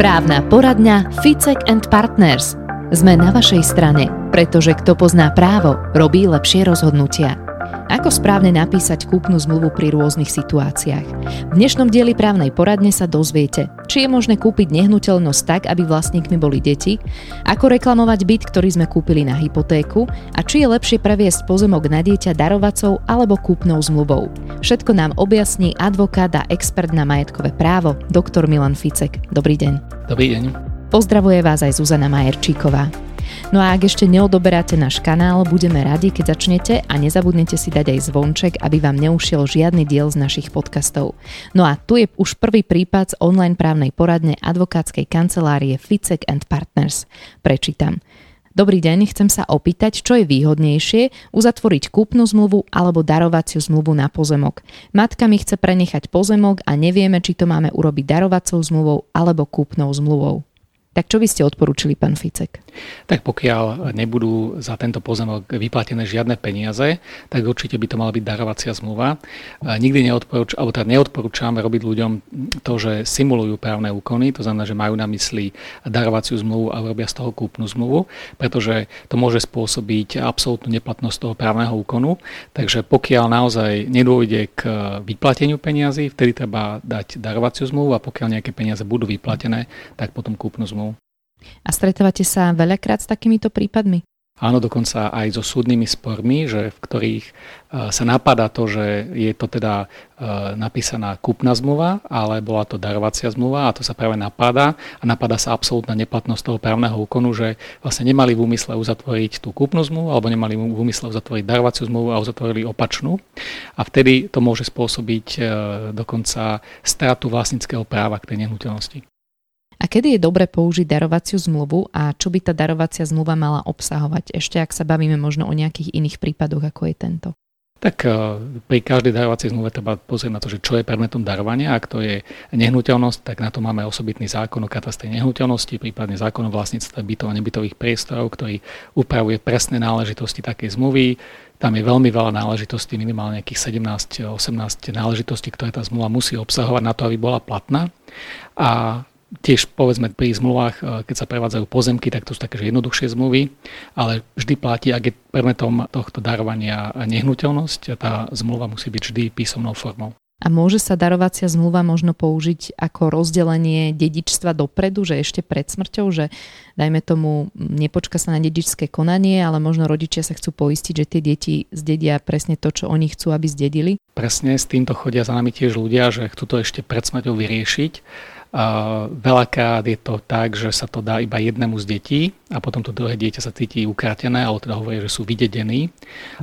Právna poradňa Ficek and Partners. Sme na vašej strane, pretože kto pozná právo, robí lepšie rozhodnutia. Ako správne napísať kúpnu zmluvu pri rôznych situáciách? V dnešnom dieli právnej poradne sa dozviete, či je možné kúpiť nehnuteľnosť tak, aby vlastníkmi boli deti, ako reklamovať byt, ktorý sme kúpili na hypotéku a či je lepšie previesť pozemok na dieťa darovacou alebo kúpnou zmluvou. Všetko nám objasní advokát a expert na majetkové právo, doktor Milan Ficek. Dobrý deň. Dobrý deň. Pozdravuje vás aj Zuzana Majerčíková. No a ak ešte neodoberáte náš kanál, budeme radi, keď začnete a nezabudnete si dať aj zvonček, aby vám neušiel žiadny diel z našich podcastov. No a tu je už prvý prípad z online právnej poradne advokátskej kancelárie Ficek and Partners. Prečítam. Dobrý deň, chcem sa opýtať, čo je výhodnejšie, uzatvoriť kúpnu zmluvu alebo darovaciu zmluvu na pozemok. Matka mi chce prenechať pozemok a nevieme, či to máme urobiť darovacou zmluvou alebo kúpnou zmluvou. Tak čo by ste odporúčili, pán Ficek? Tak pokiaľ nebudú za tento pozemok vyplatené žiadne peniaze, tak určite by to mala byť darovacia zmluva. Nikdy neodporúč, alebo teda neodporúčame robiť ľuďom to, že simulujú právne úkony, to znamená, že majú na mysli darovaciu zmluvu a robia z toho kúpnu zmluvu, pretože to môže spôsobiť absolútnu neplatnosť toho právneho úkonu. Takže pokiaľ naozaj nedôjde k vyplateniu peniazy, vtedy treba dať darovaciu zmluvu a pokiaľ nejaké peniaze budú vyplatené, tak potom kúpnu zmluvu. A stretávate sa veľakrát s takýmito prípadmi? Áno, dokonca aj so súdnymi spormi, že v ktorých e, sa napadá to, že je to teda e, napísaná kúpna zmluva, ale bola to darovacia zmluva a to sa práve napadá a napadá sa absolútna neplatnosť toho právneho úkonu, že vlastne nemali v úmysle uzatvoriť tú kúpnu zmluvu alebo nemali v úmysle uzatvoriť darovaciu zmluvu a uzatvorili opačnú. A vtedy to môže spôsobiť e, dokonca stratu vlastníckého práva k tej nehnuteľnosti. A kedy je dobre použiť darovaciu zmluvu a čo by tá darovacia zmluva mala obsahovať? Ešte ak sa bavíme možno o nejakých iných prípadoch, ako je tento. Tak eh, pri každej darovacej zmluve treba pozrieť na to, že čo je predmetom darovania. Ak to je nehnuteľnosť, tak na to máme osobitný zákon o katastri nehnuteľnosti, prípadne zákon o vlastníctve bytov a nebytových priestorov, ktorý upravuje presné náležitosti takej zmluvy. Tam je veľmi veľa náležitostí, minimálne nejakých 17-18 náležitostí, ktoré tá zmluva musí obsahovať na to, aby bola platná. A Tiež povedzme pri zmluvách, e, keď sa prevádzajú pozemky, tak to sú také že jednoduchšie zmluvy, ale vždy platí, ak je predmetom tohto darovania nehnuteľnosť, tá zmluva musí byť vždy písomnou formou. A môže sa darovacia zmluva možno použiť ako rozdelenie dedičstva dopredu, že ešte pred smrťou, že dajme tomu nepočka sa na dedičské konanie, ale možno rodičia sa chcú poistiť, že tie deti zdedia presne to, čo oni chcú, aby zdedili? Presne, s týmto chodia za nami tiež ľudia, že chcú to ešte pred smrťou vyriešiť Veľakrát je to tak, že sa to dá iba jednému z detí a potom to druhé dieťa sa cíti ukratené, alebo teda hovorí, že sú vydedení.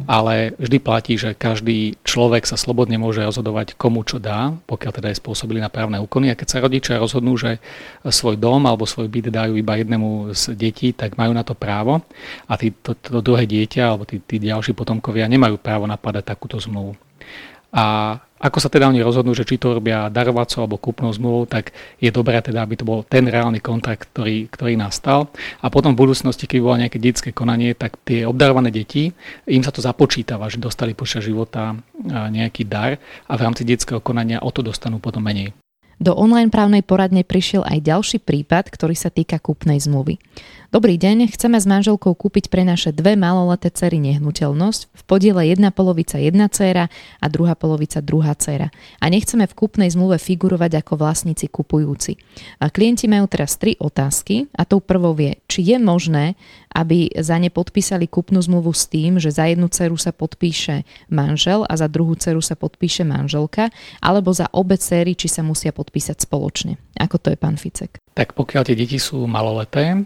Ale vždy platí, že každý človek sa slobodne môže rozhodovať, komu čo dá, pokiaľ teda je spôsobili na právne úkony. A keď sa rodičia rozhodnú, že svoj dom alebo svoj byt dajú iba jednému z detí, tak majú na to právo. A tí, to, to druhé dieťa alebo tí, tí ďalší potomkovia nemajú právo napadať takúto zmluvu. A ako sa teda oni rozhodnú, že či to robia darovacou alebo kúpnou zmluvou, tak je dobré teda, aby to bol ten reálny kontrakt, ktorý, ktorý nastal. A potom v budúcnosti, keď bolo nejaké detské konanie, tak tie obdarované deti, im sa to započítava, že dostali počas života nejaký dar a v rámci detského konania o to dostanú potom menej. Do online právnej poradne prišiel aj ďalší prípad, ktorý sa týka kúpnej zmluvy. Dobrý deň, chceme s manželkou kúpiť pre naše dve maloleté cery nehnuteľnosť. V podiele jedna polovica jedna dcéra a druhá polovica druhá dcéra. A nechceme v kúpnej zmluve figurovať ako vlastníci kupujúci. A klienti majú teraz tri otázky a tou prvou je, či je možné, aby za ne podpísali kúpnu zmluvu s tým, že za jednu dceru sa podpíše manžel a za druhú dceru sa podpíše manželka, alebo za obe céry, či sa musia podpísať spoločne. Ako to je pán Ficek? Tak pokiaľ tie deti sú maloleté,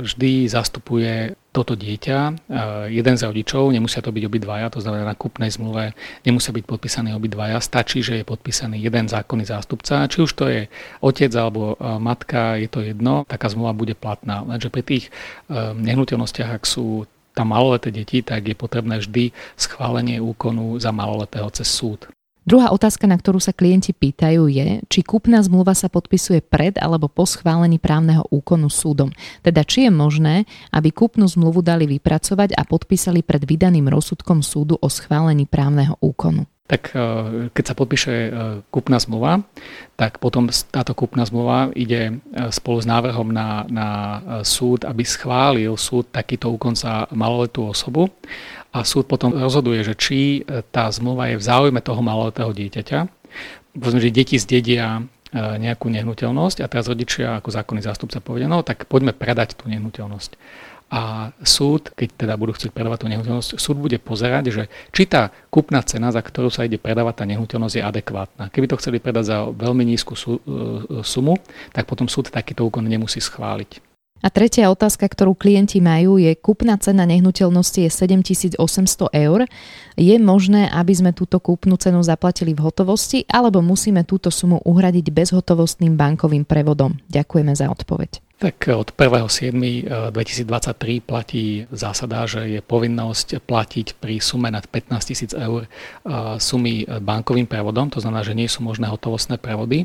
vždy zastupuje toto dieťa jeden z rodičov, nemusia to byť obidvaja, to znamená na kúpnej zmluve nemusia byť podpísaní obidvaja, stačí, že je podpísaný jeden zákonný zástupca, či už to je otec alebo matka, je to jedno, taká zmluva bude platná. Lenže pri tých nehnuteľnostiach, ak sú tam maloleté deti, tak je potrebné vždy schválenie úkonu za maloletého cez súd. Druhá otázka, na ktorú sa klienti pýtajú je, či kúpna zmluva sa podpisuje pred alebo po schválení právneho úkonu súdom. Teda či je možné, aby kúpnu zmluvu dali vypracovať a podpísali pred vydaným rozsudkom súdu o schválení právneho úkonu. Tak keď sa podpíše kúpna zmluva, tak potom táto kúpna zmluva ide spolu s návrhom na, na súd, aby schválil súd takýto úkon za maloletú osobu a súd potom rozhoduje, že či tá zmluva je v záujme toho maloletého dieťaťa. Povedzme, že deti zdedia nejakú nehnuteľnosť a teraz rodičia ako zákonný zástupca povedia, no tak poďme predať tú nehnuteľnosť a súd, keď teda budú chcieť predávať tú nehnuteľnosť, súd bude pozerať, že či tá kúpna cena, za ktorú sa ide predávať tá nehnuteľnosť, je adekvátna. Keby to chceli predať za veľmi nízku e, sumu, tak potom súd takýto úkon nemusí schváliť. A tretia otázka, ktorú klienti majú, je kúpna cena nehnuteľnosti je 7800 eur. Je možné, aby sme túto kúpnu cenu zaplatili v hotovosti, alebo musíme túto sumu uhradiť bezhotovostným bankovým prevodom? Ďakujeme za odpoveď. Tak od 1.7.2023 platí zásada, že je povinnosť platiť pri sume nad 15 000 eur sumy bankovým prevodom, to znamená, že nie sú možné hotovostné prevody.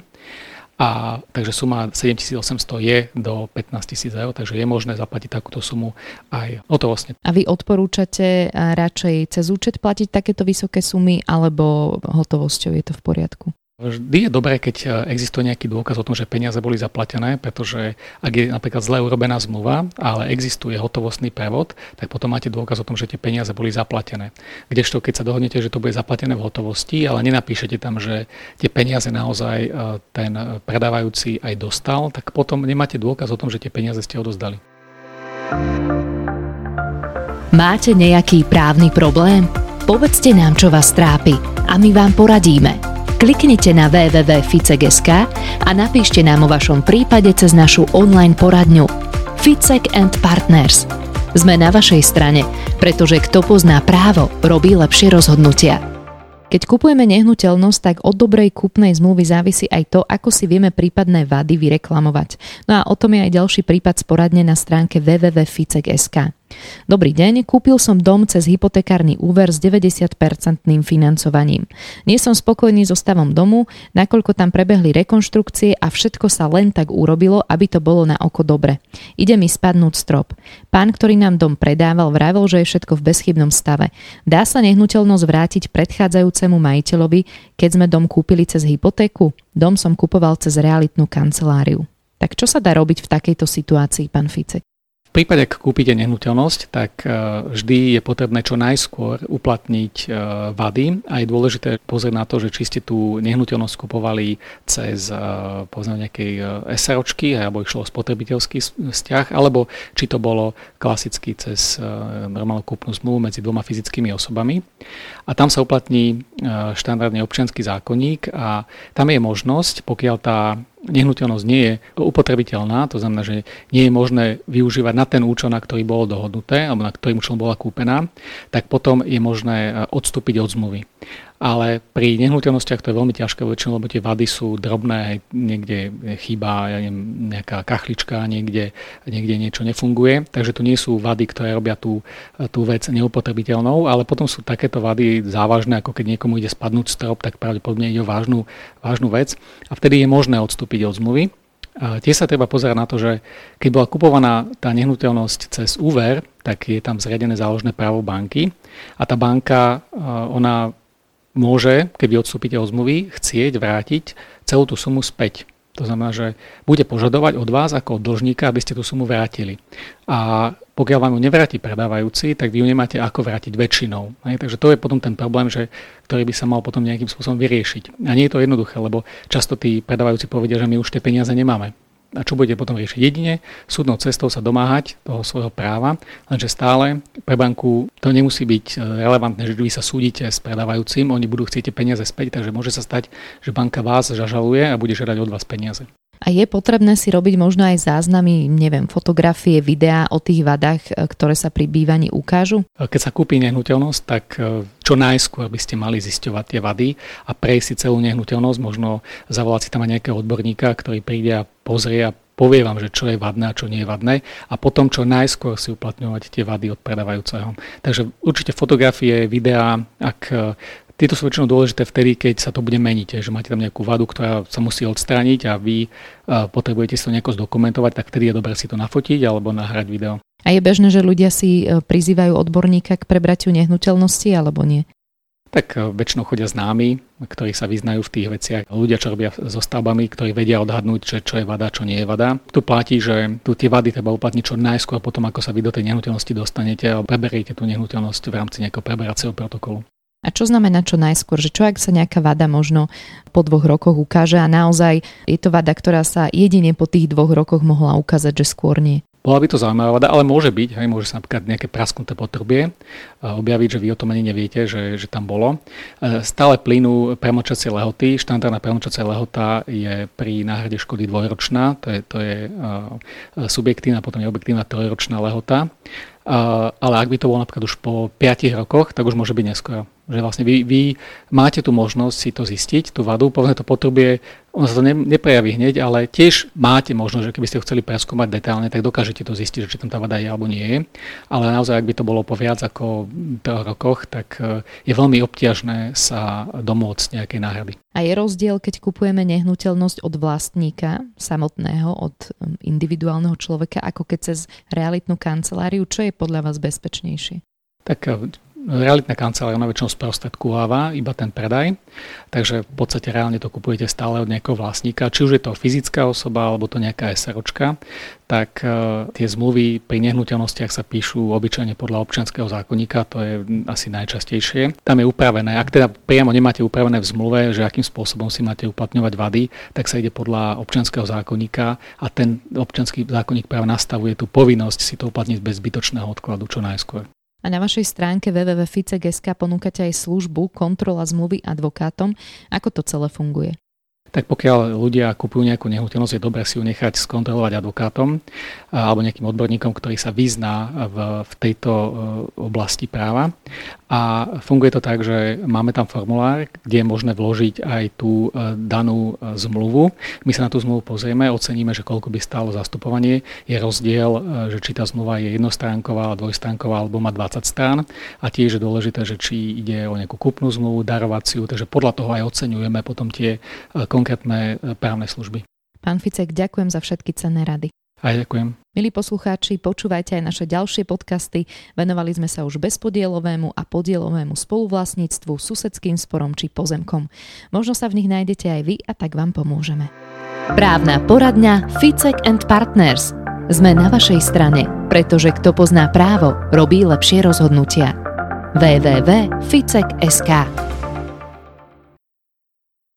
A takže suma 7800 je do 15 000 eur, takže je možné zaplatiť takúto sumu aj hotovostne. A vy odporúčate radšej cez účet platiť takéto vysoké sumy alebo hotovosťou je to v poriadku? Vždy je dobré, keď e, existuje nejaký dôkaz o tom, že peniaze boli zaplatené, pretože ak je napríklad zle urobená zmluva, ale existuje hotovostný prevod, tak potom máte dôkaz o tom, že tie peniaze boli zaplatené. Kdežto keď sa dohodnete, že to bude zaplatené v hotovosti, ale nenapíšete tam, že tie peniaze naozaj e, ten predávajúci aj dostal, tak potom nemáte dôkaz o tom, že tie peniaze ste odozdali. Máte nejaký právny problém? Povedzte nám, čo vás trápi a my vám poradíme. Kliknite na www.ficek.sk a napíšte nám o vašom prípade cez našu online poradňu Ficek and Partners. Sme na vašej strane, pretože kto pozná právo, robí lepšie rozhodnutia. Keď kupujeme nehnuteľnosť, tak od dobrej kúpnej zmluvy závisí aj to, ako si vieme prípadné vady vyreklamovať. No a o tom je aj ďalší prípad sporadne na stránke www.ficek.sk. Dobrý deň, kúpil som dom cez hypotekárny úver s 90-percentným financovaním. Nie som spokojný so stavom domu, nakoľko tam prebehli rekonštrukcie a všetko sa len tak urobilo, aby to bolo na oko dobre. Ide mi spadnúť strop. Pán, ktorý nám dom predával, vravel, že je všetko v bezchybnom stave. Dá sa nehnuteľnosť vrátiť predchádzajúcemu majiteľovi, keď sme dom kúpili cez hypotéku? Dom som kupoval cez realitnú kanceláriu. Tak čo sa dá robiť v takejto situácii, pán Ficek? Prípade, ak kúpite nehnuteľnosť, tak e, vždy je potrebné čo najskôr uplatniť e, vady a je dôležité pozrieť na to, že či ste tú nehnuteľnosť kupovali cez e, povedzme nejakej SROčky alebo išlo spotrebiteľský vzťah, alebo či to bolo klasicky cez normálnu kúpnu zmluvu medzi dvoma fyzickými osobami. A tam sa uplatní štandardne občianský zákonník a tam je možnosť, pokiaľ tá nehnuteľnosť nie je upotrebiteľná, to znamená, že nie je možné využívať na ten účel, na ktorý bolo dohodnuté, alebo na ktorým účelom bola kúpená, tak potom je možné e, odstúpiť od zmluvy ale pri nehnuteľnostiach to je veľmi ťažké väčšinou, lebo tie vady sú drobné, niekde chýba ja neviem, nejaká kachlička, niekde, niekde niečo nefunguje, takže to nie sú vady, ktoré robia tú, tú vec neupotrebiteľnou, ale potom sú takéto vady závažné, ako keď niekomu ide spadnúť strop, tak pravdepodobne ide o vážnu, vážnu vec. A vtedy je možné odstúpiť od zmluvy. A sa treba pozerať na to, že keď bola kupovaná tá nehnuteľnosť cez úver, tak je tam zriadené záložné právo banky. A tá banka, ona môže, keby odstúpite od zmluvy, chcieť vrátiť celú tú sumu späť. To znamená, že bude požadovať od vás ako od dlžníka, aby ste tú sumu vrátili. A pokiaľ vám ju nevráti predávajúci, tak vy ju nemáte ako vrátiť väčšinou. Hej? Takže to je potom ten problém, že, ktorý by sa mal potom nejakým spôsobom vyriešiť. A nie je to jednoduché, lebo často tí predávajúci povedia, že my už tie peniaze nemáme a čo budete potom riešiť? Jedine súdnou cestou sa domáhať toho svojho práva, lenže stále pre banku to nemusí byť e, relevantné, že vy sa súdite s predávajúcim, oni budú chcieť peniaze späť, takže môže sa stať, že banka vás zažaluje a bude žiadať od vás peniaze. A je potrebné si robiť možno aj záznamy, neviem, fotografie, videá o tých vadách, e, ktoré sa pri bývaní ukážu? Keď sa kúpi nehnuteľnosť, tak e, čo najskôr by ste mali zisťovať tie vady a prejsť si celú nehnuteľnosť, možno zavolať si tam aj nejakého odborníka, ktorý príde a pozrie a povie vám, že čo je vadné a čo nie je vadné a potom čo najskôr si uplatňovať tie vady od predávajúceho. Takže určite fotografie, videá, ak tieto sú väčšinou dôležité vtedy, keď sa to bude meniť, že máte tam nejakú vadu, ktorá sa musí odstrániť a vy potrebujete si to nejako zdokumentovať, tak vtedy je dobré si to nafotiť alebo nahrať video. A je bežné, že ľudia si e, prizývajú odborníka k prebratiu nehnuteľnosti alebo nie? Tak e, väčšinou chodia známi, ktorí sa vyznajú v tých veciach. Ľudia, čo robia so stavbami, ktorí vedia odhadnúť, že čo je vada, čo nie je vada. Tu platí, že tu tie vady treba uplatniť čo najskôr potom, ako sa vy do tej nehnuteľnosti dostanete a preberiete tú nehnuteľnosť v rámci nejakého preberacieho protokolu. A čo znamená čo najskôr? Že čo ak sa nejaká vada možno po dvoch rokoch ukáže a naozaj je to vada, ktorá sa jedine po tých dvoch rokoch mohla ukázať, že skôr nie? Bola by to zaujímavá vada, ale môže byť, hej, môže sa napríklad nejaké prasknuté potrubie objaviť, že vy o tom ani neviete, že, že tam bolo. E, stále plynú premočacie lehoty. Štandardná premočacia lehota je pri náhrade škody dvojročná, to je, to je subjektívna, potom je objektívna trojročná lehota. Ale ak by to bolo napríklad už po 5 rokoch, tak už môže byť neskoro že vlastne vy, vy máte tu možnosť si to zistiť, tú vadu, povedzme to potrubie, ono sa to ne, neprejaví hneď, ale tiež máte možnosť, že keby ste chceli preskúmať detálne, tak dokážete to zistiť, že či tam tá vada je alebo nie je. Ale naozaj, ak by to bolo po viac ako troch rokoch, tak e, je veľmi obťažné sa domôcť nejakej náhrady. A je rozdiel, keď kupujeme nehnuteľnosť od vlastníka samotného, od individuálneho človeka, ako keď cez realitnú kanceláriu, čo je podľa vás bezpečnejšie? Tak e, realitná kancelária na väčšinou sprostredkováva iba ten predaj, takže v podstate reálne to kupujete stále od nejakého vlastníka, či už je to fyzická osoba alebo to nejaká SROčka, tak uh, tie zmluvy pri nehnuteľnostiach sa píšu obyčajne podľa občianského zákonníka, to je asi najčastejšie. Tam je upravené, ak teda priamo nemáte upravené v zmluve, že akým spôsobom si máte uplatňovať vady, tak sa ide podľa občianského zákonníka a ten občianský zákonník práve nastavuje tú povinnosť si to uplatniť bez zbytočného odkladu čo najskôr. A na vašej stránke www.fice.sk ponúkate aj službu kontrola zmluvy advokátom. Ako to celé funguje? tak pokiaľ ľudia kupujú nejakú nehnuteľnosť, je dobré si ju nechať skontrolovať advokátom alebo nejakým odborníkom, ktorý sa vyzná v, v tejto e, oblasti práva. A funguje to tak, že máme tam formulár, kde je možné vložiť aj tú e, danú e, zmluvu. My sa na tú zmluvu pozrieme, oceníme, že koľko by stálo zastupovanie. Je rozdiel, že či tá zmluva je jednostránková, dvojstránková alebo má 20 strán. A tiež je dôležité, že či ide o nejakú kúpnu zmluvu, darovaciu, takže podľa toho aj oceňujeme potom tie konkrétne e, právne služby. Pán Ficek, ďakujem za všetky cenné rady. Aj ďakujem. Milí poslucháči, počúvajte aj naše ďalšie podcasty. Venovali sme sa už bezpodielovému a podielovému spoluvlastníctvu, susedským sporom či pozemkom. Možno sa v nich nájdete aj vy a tak vám pomôžeme. Právna poradňa Ficek and Partners. Sme na vašej strane, pretože kto pozná právo, robí lepšie rozhodnutia. www.ficek.sk